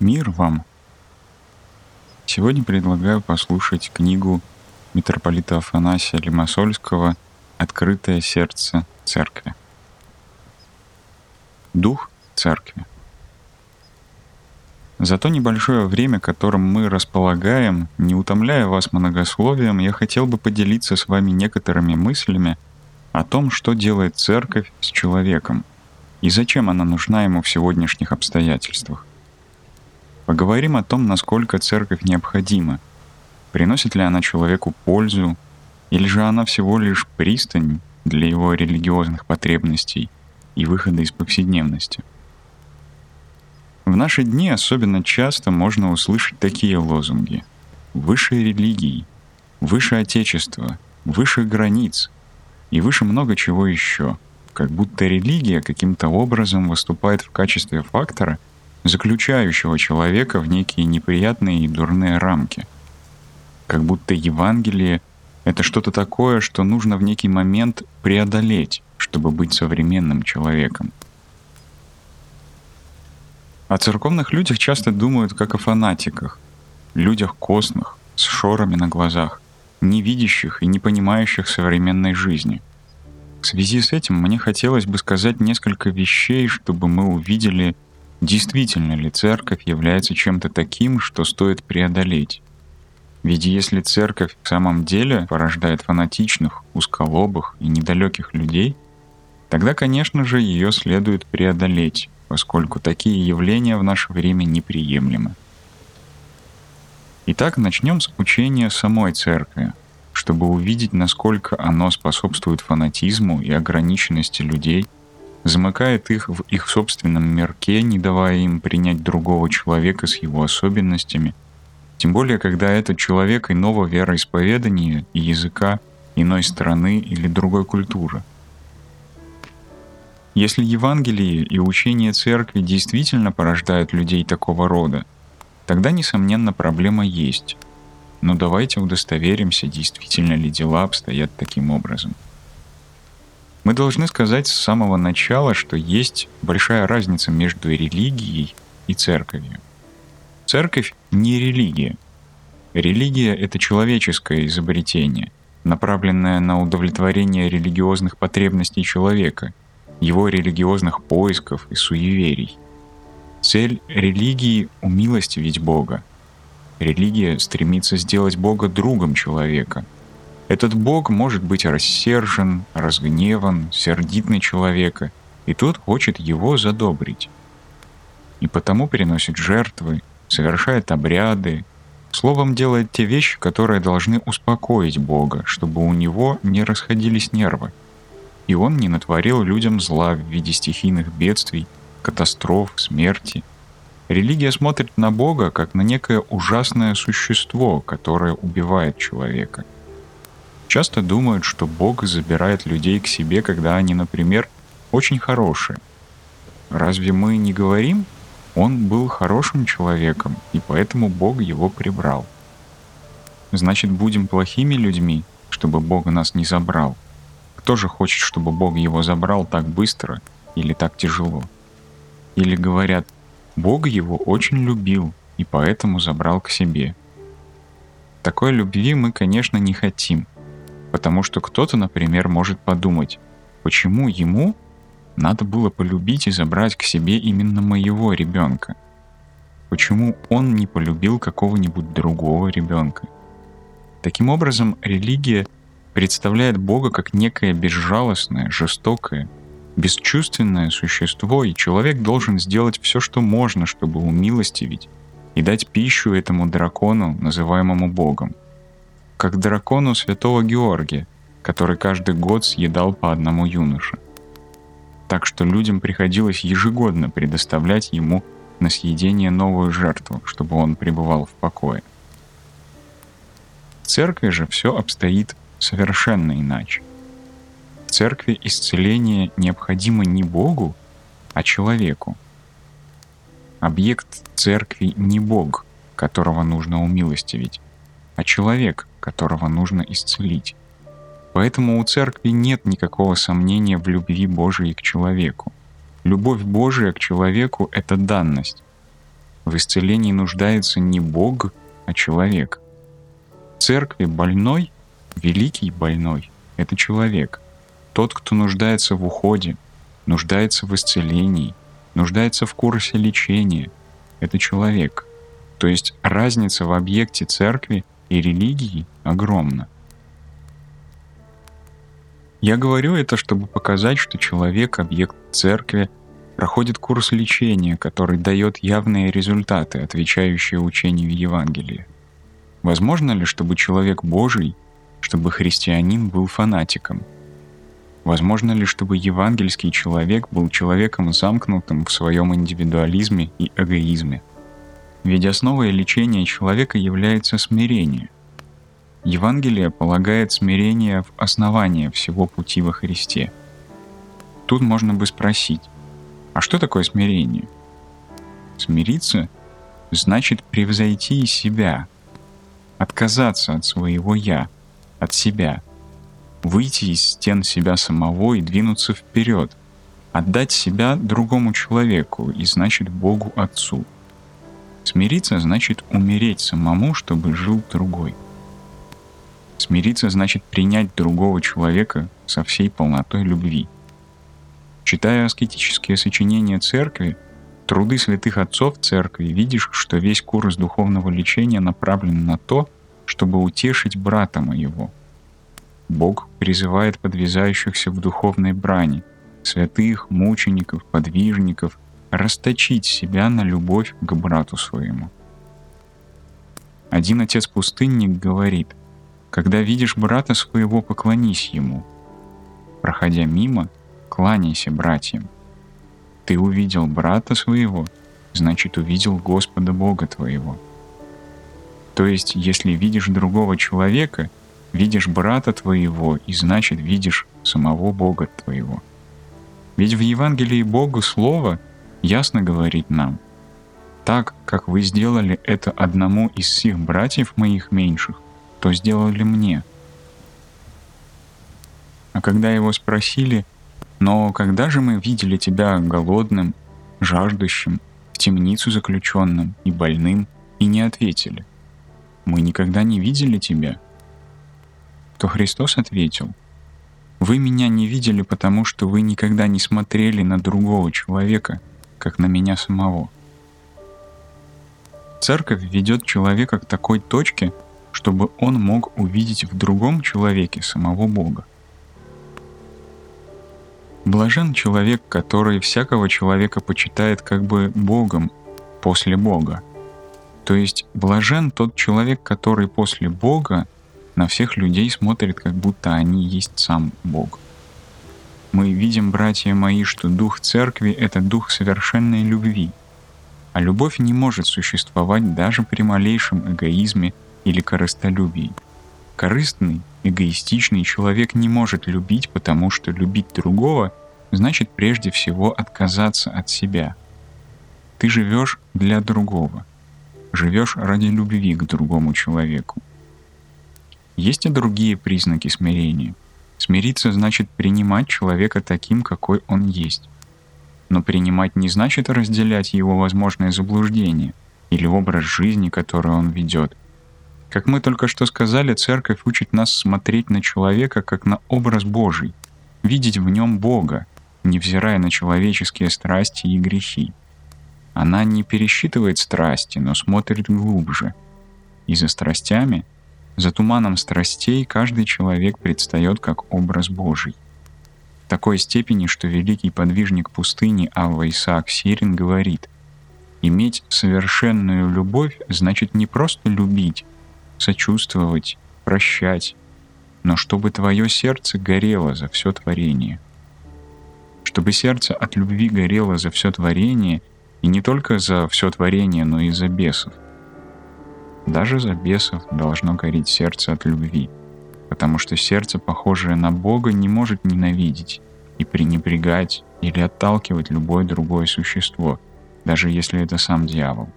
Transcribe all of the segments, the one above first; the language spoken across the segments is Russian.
Мир вам! Сегодня предлагаю послушать книгу митрополита Афанасия Лимасольского «Открытое сердце церкви». Дух церкви. За то небольшое время, которым мы располагаем, не утомляя вас многословием, я хотел бы поделиться с вами некоторыми мыслями о том, что делает церковь с человеком и зачем она нужна ему в сегодняшних обстоятельствах. Поговорим о том, насколько церковь необходима, приносит ли она человеку пользу, или же она всего лишь пристань для его религиозных потребностей и выхода из повседневности. В наши дни особенно часто можно услышать такие лозунги. Выше религии, выше Отечества, выше границ и выше много чего еще. Как будто религия каким-то образом выступает в качестве фактора — заключающего человека в некие неприятные и дурные рамки. Как будто Евангелие — это что-то такое, что нужно в некий момент преодолеть, чтобы быть современным человеком. О церковных людях часто думают как о фанатиках, людях костных, с шорами на глазах, не видящих и не понимающих современной жизни. В связи с этим мне хотелось бы сказать несколько вещей, чтобы мы увидели — Действительно ли церковь является чем-то таким, что стоит преодолеть? Ведь если церковь в самом деле порождает фанатичных, узколобых и недалеких людей, тогда, конечно же, ее следует преодолеть, поскольку такие явления в наше время неприемлемы. Итак, начнем с учения самой церкви, чтобы увидеть, насколько оно способствует фанатизму и ограниченности людей – замыкает их в их собственном мирке, не давая им принять другого человека с его особенностями, тем более, когда этот человек иного вероисповедания и языка, иной страны или другой культуры. Если Евангелие и учение церкви действительно порождают людей такого рода, тогда, несомненно, проблема есть. Но давайте удостоверимся, действительно ли дела обстоят таким образом. Мы должны сказать с самого начала, что есть большая разница между религией и церковью. Церковь не религия. Религия — это человеческое изобретение, направленное на удовлетворение религиозных потребностей человека, его религиозных поисков и суеверий. Цель религии — умилостивить Бога. Религия стремится сделать Бога другом человека — этот Бог может быть рассержен, разгневан, сердит на человека, и тот хочет его задобрить. И потому переносит жертвы, совершает обряды, словом делает те вещи, которые должны успокоить Бога, чтобы у него не расходились нервы. И он не натворил людям зла в виде стихийных бедствий, катастроф, смерти. Религия смотрит на Бога как на некое ужасное существо, которое убивает человека – часто думают, что Бог забирает людей к себе, когда они, например, очень хорошие. Разве мы не говорим? Он был хорошим человеком, и поэтому Бог его прибрал. Значит, будем плохими людьми, чтобы Бог нас не забрал. Кто же хочет, чтобы Бог его забрал так быстро или так тяжело? Или говорят, Бог его очень любил и поэтому забрал к себе. Такой любви мы, конечно, не хотим – Потому что кто-то, например, может подумать, почему ему надо было полюбить и забрать к себе именно моего ребенка? Почему он не полюбил какого-нибудь другого ребенка? Таким образом, религия представляет Бога как некое безжалостное, жестокое, бесчувственное существо, и человек должен сделать все, что можно, чтобы умилостивить и дать пищу этому дракону, называемому Богом как дракону святого Георгия, который каждый год съедал по одному юноше. Так что людям приходилось ежегодно предоставлять ему на съедение новую жертву, чтобы он пребывал в покое. В церкви же все обстоит совершенно иначе. В церкви исцеление необходимо не Богу, а человеку. Объект церкви не Бог, которого нужно умилостивить, а человек, которого нужно исцелить. Поэтому у церкви нет никакого сомнения в любви Божией к человеку. Любовь Божия к человеку — это данность. В исцелении нуждается не Бог, а человек. В церкви больной, великий больной — это человек. Тот, кто нуждается в уходе, нуждается в исцелении, нуждается в курсе лечения — это человек. То есть разница в объекте церкви и религии огромна. Я говорю это, чтобы показать, что человек, объект церкви, проходит курс лечения, который дает явные результаты, отвечающие учению Евангелия. Возможно ли, чтобы человек Божий, чтобы христианин был фанатиком? Возможно ли, чтобы евангельский человек был человеком замкнутым в своем индивидуализме и эгоизме? Ведь основой лечения человека является смирение – Евангелие полагает смирение в основание всего пути во Христе. Тут можно бы спросить, а что такое смирение? Смириться значит превзойти себя, отказаться от своего «я», от себя, выйти из стен себя самого и двинуться вперед, отдать себя другому человеку и значит Богу Отцу. Смириться значит умереть самому, чтобы жил другой – Смириться значит принять другого человека со всей полнотой любви. Читая аскетические сочинения церкви, труды святых отцов церкви, видишь, что весь курс духовного лечения направлен на то, чтобы утешить брата моего. Бог призывает подвязающихся в духовной брани, святых, мучеников, подвижников, расточить себя на любовь к брату своему. Один отец-пустынник говорит, когда видишь брата своего, поклонись ему. Проходя мимо, кланяйся братьям. Ты увидел брата своего, значит увидел Господа Бога твоего. То есть, если видишь другого человека, видишь брата твоего, и значит видишь самого Бога твоего. Ведь в Евангелии Бога Слово ясно говорит нам, так, как вы сделали это одному из всех братьев моих меньших, то сделали мне. А когда его спросили, но когда же мы видели тебя голодным, жаждущим, в темницу заключенным и больным, и не ответили, мы никогда не видели тебя, то Христос ответил, вы меня не видели, потому что вы никогда не смотрели на другого человека, как на меня самого. Церковь ведет человека к такой точке, чтобы он мог увидеть в другом человеке самого Бога. Блажен человек, который всякого человека почитает как бы Богом после Бога. То есть блажен тот человек, который после Бога на всех людей смотрит, как будто они есть сам Бог. Мы видим, братья мои, что дух церкви — это дух совершенной любви. А любовь не может существовать даже при малейшем эгоизме — или корыстолюбии. Корыстный, эгоистичный человек не может любить, потому что любить другого значит прежде всего отказаться от себя. Ты живешь для другого, живешь ради любви к другому человеку. Есть и другие признаки смирения. Смириться значит принимать человека таким, какой он есть. Но принимать не значит разделять его возможные заблуждения или образ жизни, который он ведет, как мы только что сказали, церковь учит нас смотреть на человека как на образ Божий, видеть в нем Бога, невзирая на человеческие страсти и грехи. Она не пересчитывает страсти, но смотрит глубже. И за страстями, за туманом страстей каждый человек предстает как образ Божий. В такой степени, что великий подвижник пустыни Авва Исаак Сирин говорит, «Иметь совершенную любовь значит не просто любить, сочувствовать, прощать, но чтобы твое сердце горело за все творение. Чтобы сердце от любви горело за все творение, и не только за все творение, но и за бесов. Даже за бесов должно гореть сердце от любви, потому что сердце, похожее на Бога, не может ненавидеть и пренебрегать или отталкивать любое другое существо, даже если это сам дьявол.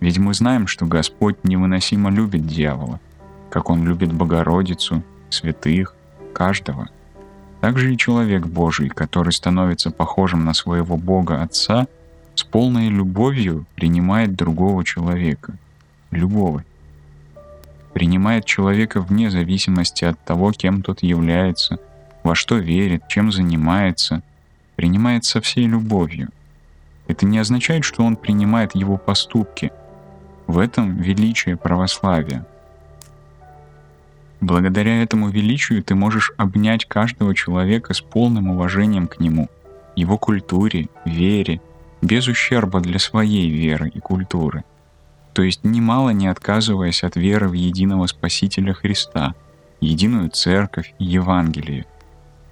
Ведь мы знаем, что Господь невыносимо любит дьявола, как Он любит Богородицу, святых, каждого. Также и человек Божий, который становится похожим на своего Бога Отца, с полной любовью принимает другого человека. Любого. Принимает человека вне зависимости от того, кем тот является, во что верит, чем занимается. Принимает со всей любовью. Это не означает, что он принимает его поступки. В этом величие православия. Благодаря этому величию ты можешь обнять каждого человека с полным уважением к нему, его культуре, вере, без ущерба для своей веры и культуры. То есть немало не отказываясь от веры в единого Спасителя Христа, единую Церковь и Евангелие,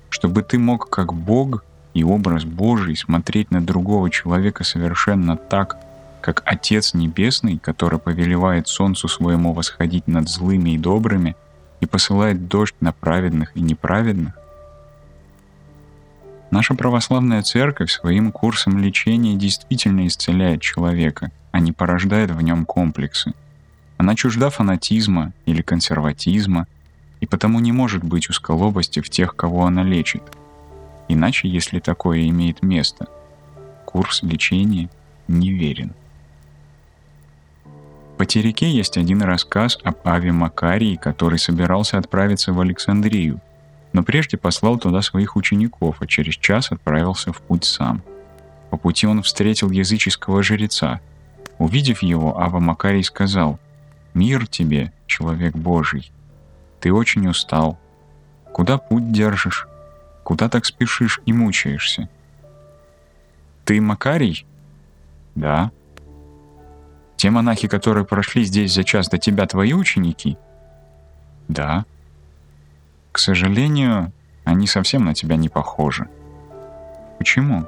чтобы ты мог как Бог и образ Божий смотреть на другого человека совершенно так, как Отец Небесный, который повелевает солнцу своему восходить над злыми и добрыми и посылает дождь на праведных и неправедных, Наша православная церковь своим курсом лечения действительно исцеляет человека, а не порождает в нем комплексы. Она чужда фанатизма или консерватизма, и потому не может быть узколобости в тех, кого она лечит. Иначе, если такое имеет место, курс лечения неверен. По Тереке есть один рассказ об Аве Макарии, который собирался отправиться в Александрию – но прежде послал туда своих учеников, а через час отправился в путь сам. По пути он встретил языческого жреца. Увидев его, Ава Макарий сказал, «Мир тебе, человек Божий! Ты очень устал. Куда путь держишь? Куда так спешишь и мучаешься?» «Ты Макарий?» «Да». «Те монахи, которые прошли здесь за час до тебя, твои ученики?» «Да». Сожалению, они совсем на тебя не похожи. Почему?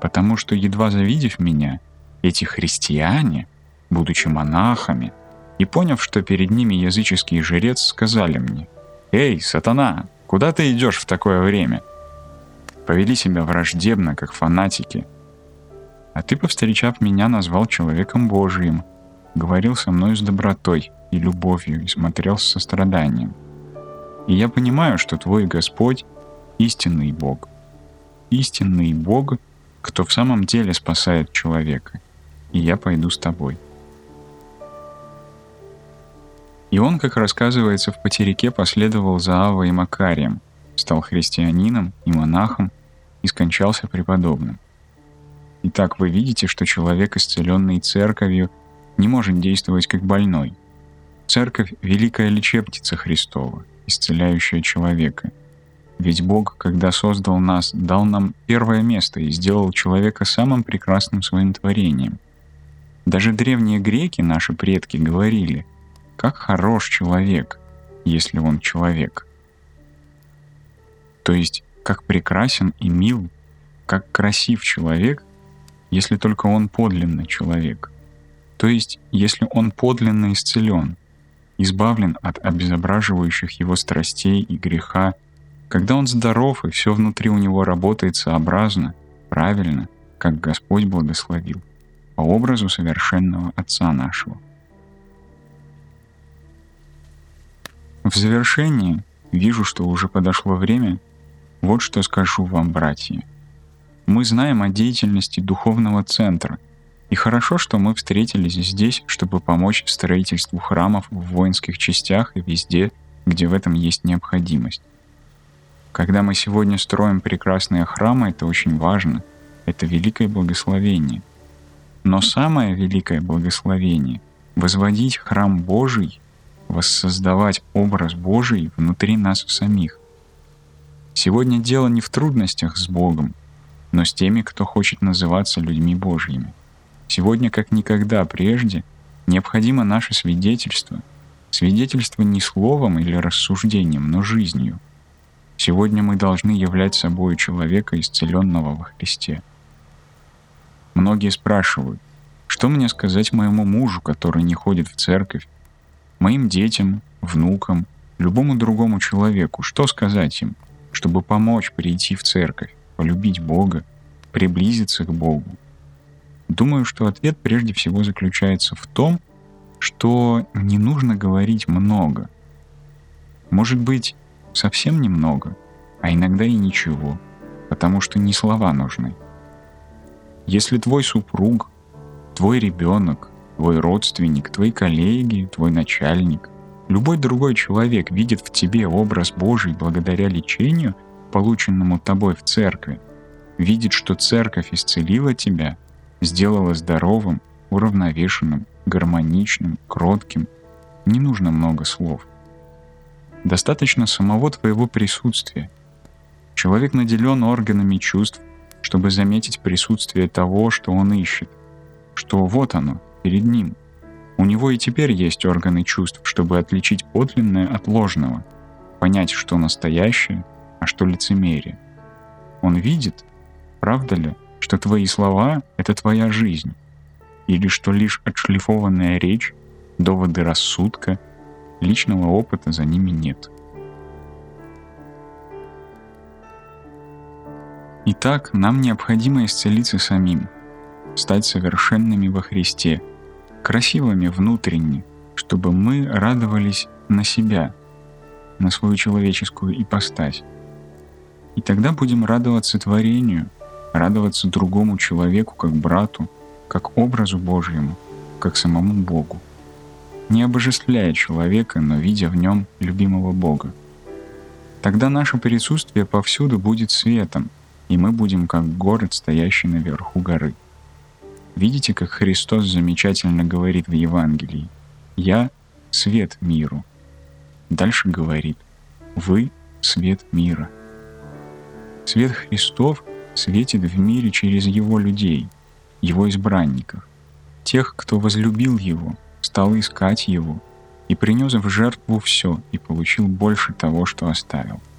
Потому что, едва завидев меня, эти христиане, будучи монахами, и поняв, что перед ними языческий жрец, сказали мне, «Эй, сатана, куда ты идешь в такое время?» Повели себя враждебно, как фанатики. А ты, повстречав меня, назвал человеком Божиим, говорил со мной с добротой и любовью и смотрел с состраданием. И я понимаю, что твой Господь — истинный Бог. Истинный Бог, кто в самом деле спасает человека. И я пойду с тобой. И он, как рассказывается в потерике, последовал за Авой и Макарием, стал христианином и монахом и скончался преподобным. Итак, вы видите, что человек, исцеленный церковью, не может действовать как больной. Церковь — великая лечебница Христова — исцеляющее человека. Ведь Бог, когда создал нас, дал нам первое место и сделал человека самым прекрасным своим творением. Даже древние греки, наши предки, говорили, как хорош человек, если он человек. То есть, как прекрасен и мил, как красив человек, если только он подлинный человек. То есть, если он подлинно исцелен, избавлен от обезображивающих его страстей и греха, когда он здоров и все внутри у него работает сообразно, правильно, как Господь благословил, по образу совершенного Отца нашего. В завершении вижу, что уже подошло время, вот что скажу вам, братья. Мы знаем о деятельности духовного центра – и хорошо, что мы встретились здесь, чтобы помочь строительству храмов в воинских частях и везде, где в этом есть необходимость. Когда мы сегодня строим прекрасные храмы, это очень важно. Это великое благословение. Но самое великое благословение — возводить храм Божий, воссоздавать образ Божий внутри нас самих. Сегодня дело не в трудностях с Богом, но с теми, кто хочет называться людьми Божьими. Сегодня, как никогда прежде, необходимо наше свидетельство. Свидетельство не словом или рассуждением, но жизнью. Сегодня мы должны являть собой человека, исцеленного во Христе. Многие спрашивают, что мне сказать моему мужу, который не ходит в церковь, моим детям, внукам, любому другому человеку, что сказать им, чтобы помочь прийти в церковь, полюбить Бога, приблизиться к Богу, Думаю, что ответ прежде всего заключается в том, что не нужно говорить много. Может быть, совсем немного, а иногда и ничего, потому что не слова нужны. Если твой супруг, твой ребенок, твой родственник, твои коллеги, твой начальник, любой другой человек видит в тебе образ Божий благодаря лечению, полученному тобой в церкви, видит, что церковь исцелила тебя, сделала здоровым, уравновешенным, гармоничным, кротким, не нужно много слов. Достаточно самого твоего присутствия. Человек наделен органами чувств, чтобы заметить присутствие того, что он ищет, что вот оно, перед ним. У него и теперь есть органы чувств, чтобы отличить подлинное от ложного, понять, что настоящее, а что лицемерие. Он видит, правда ли, что твои слова — это твоя жизнь, или что лишь отшлифованная речь, доводы рассудка, личного опыта за ними нет. Итак, нам необходимо исцелиться самим, стать совершенными во Христе, красивыми внутренне, чтобы мы радовались на себя, на свою человеческую ипостась. И тогда будем радоваться творению, радоваться другому человеку как брату, как образу Божьему, как самому Богу. Не обожествляя человека, но видя в нем любимого Бога. Тогда наше присутствие повсюду будет светом — и мы будем как город, стоящий наверху горы. Видите, как Христос замечательно говорит в Евангелии «Я — свет миру». Дальше говорит «Вы — свет мира». Свет Христов светит в мире через Его людей, Его избранников, тех, кто возлюбил Его, стал искать Его и принес в жертву все и получил больше того, что оставил —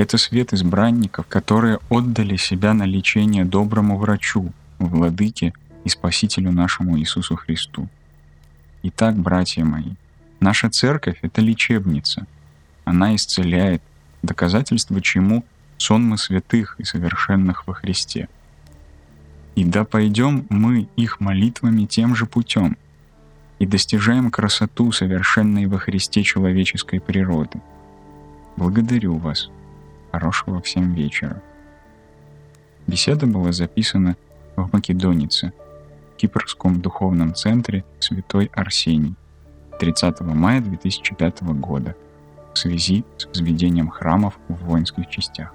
это свет избранников, которые отдали себя на лечение доброму врачу, владыке и спасителю нашему Иисусу Христу. Итак, братья мои, наша церковь — это лечебница. Она исцеляет, доказательство чему — сон мы святых и совершенных во Христе. И да пойдем мы их молитвами тем же путем и достижаем красоту совершенной во Христе человеческой природы. Благодарю вас. Хорошего всем вечера. Беседа была записана в Македонице, Кипрском духовном центре Святой Арсений 30 мая 2005 года в связи с возведением храмов в воинских частях.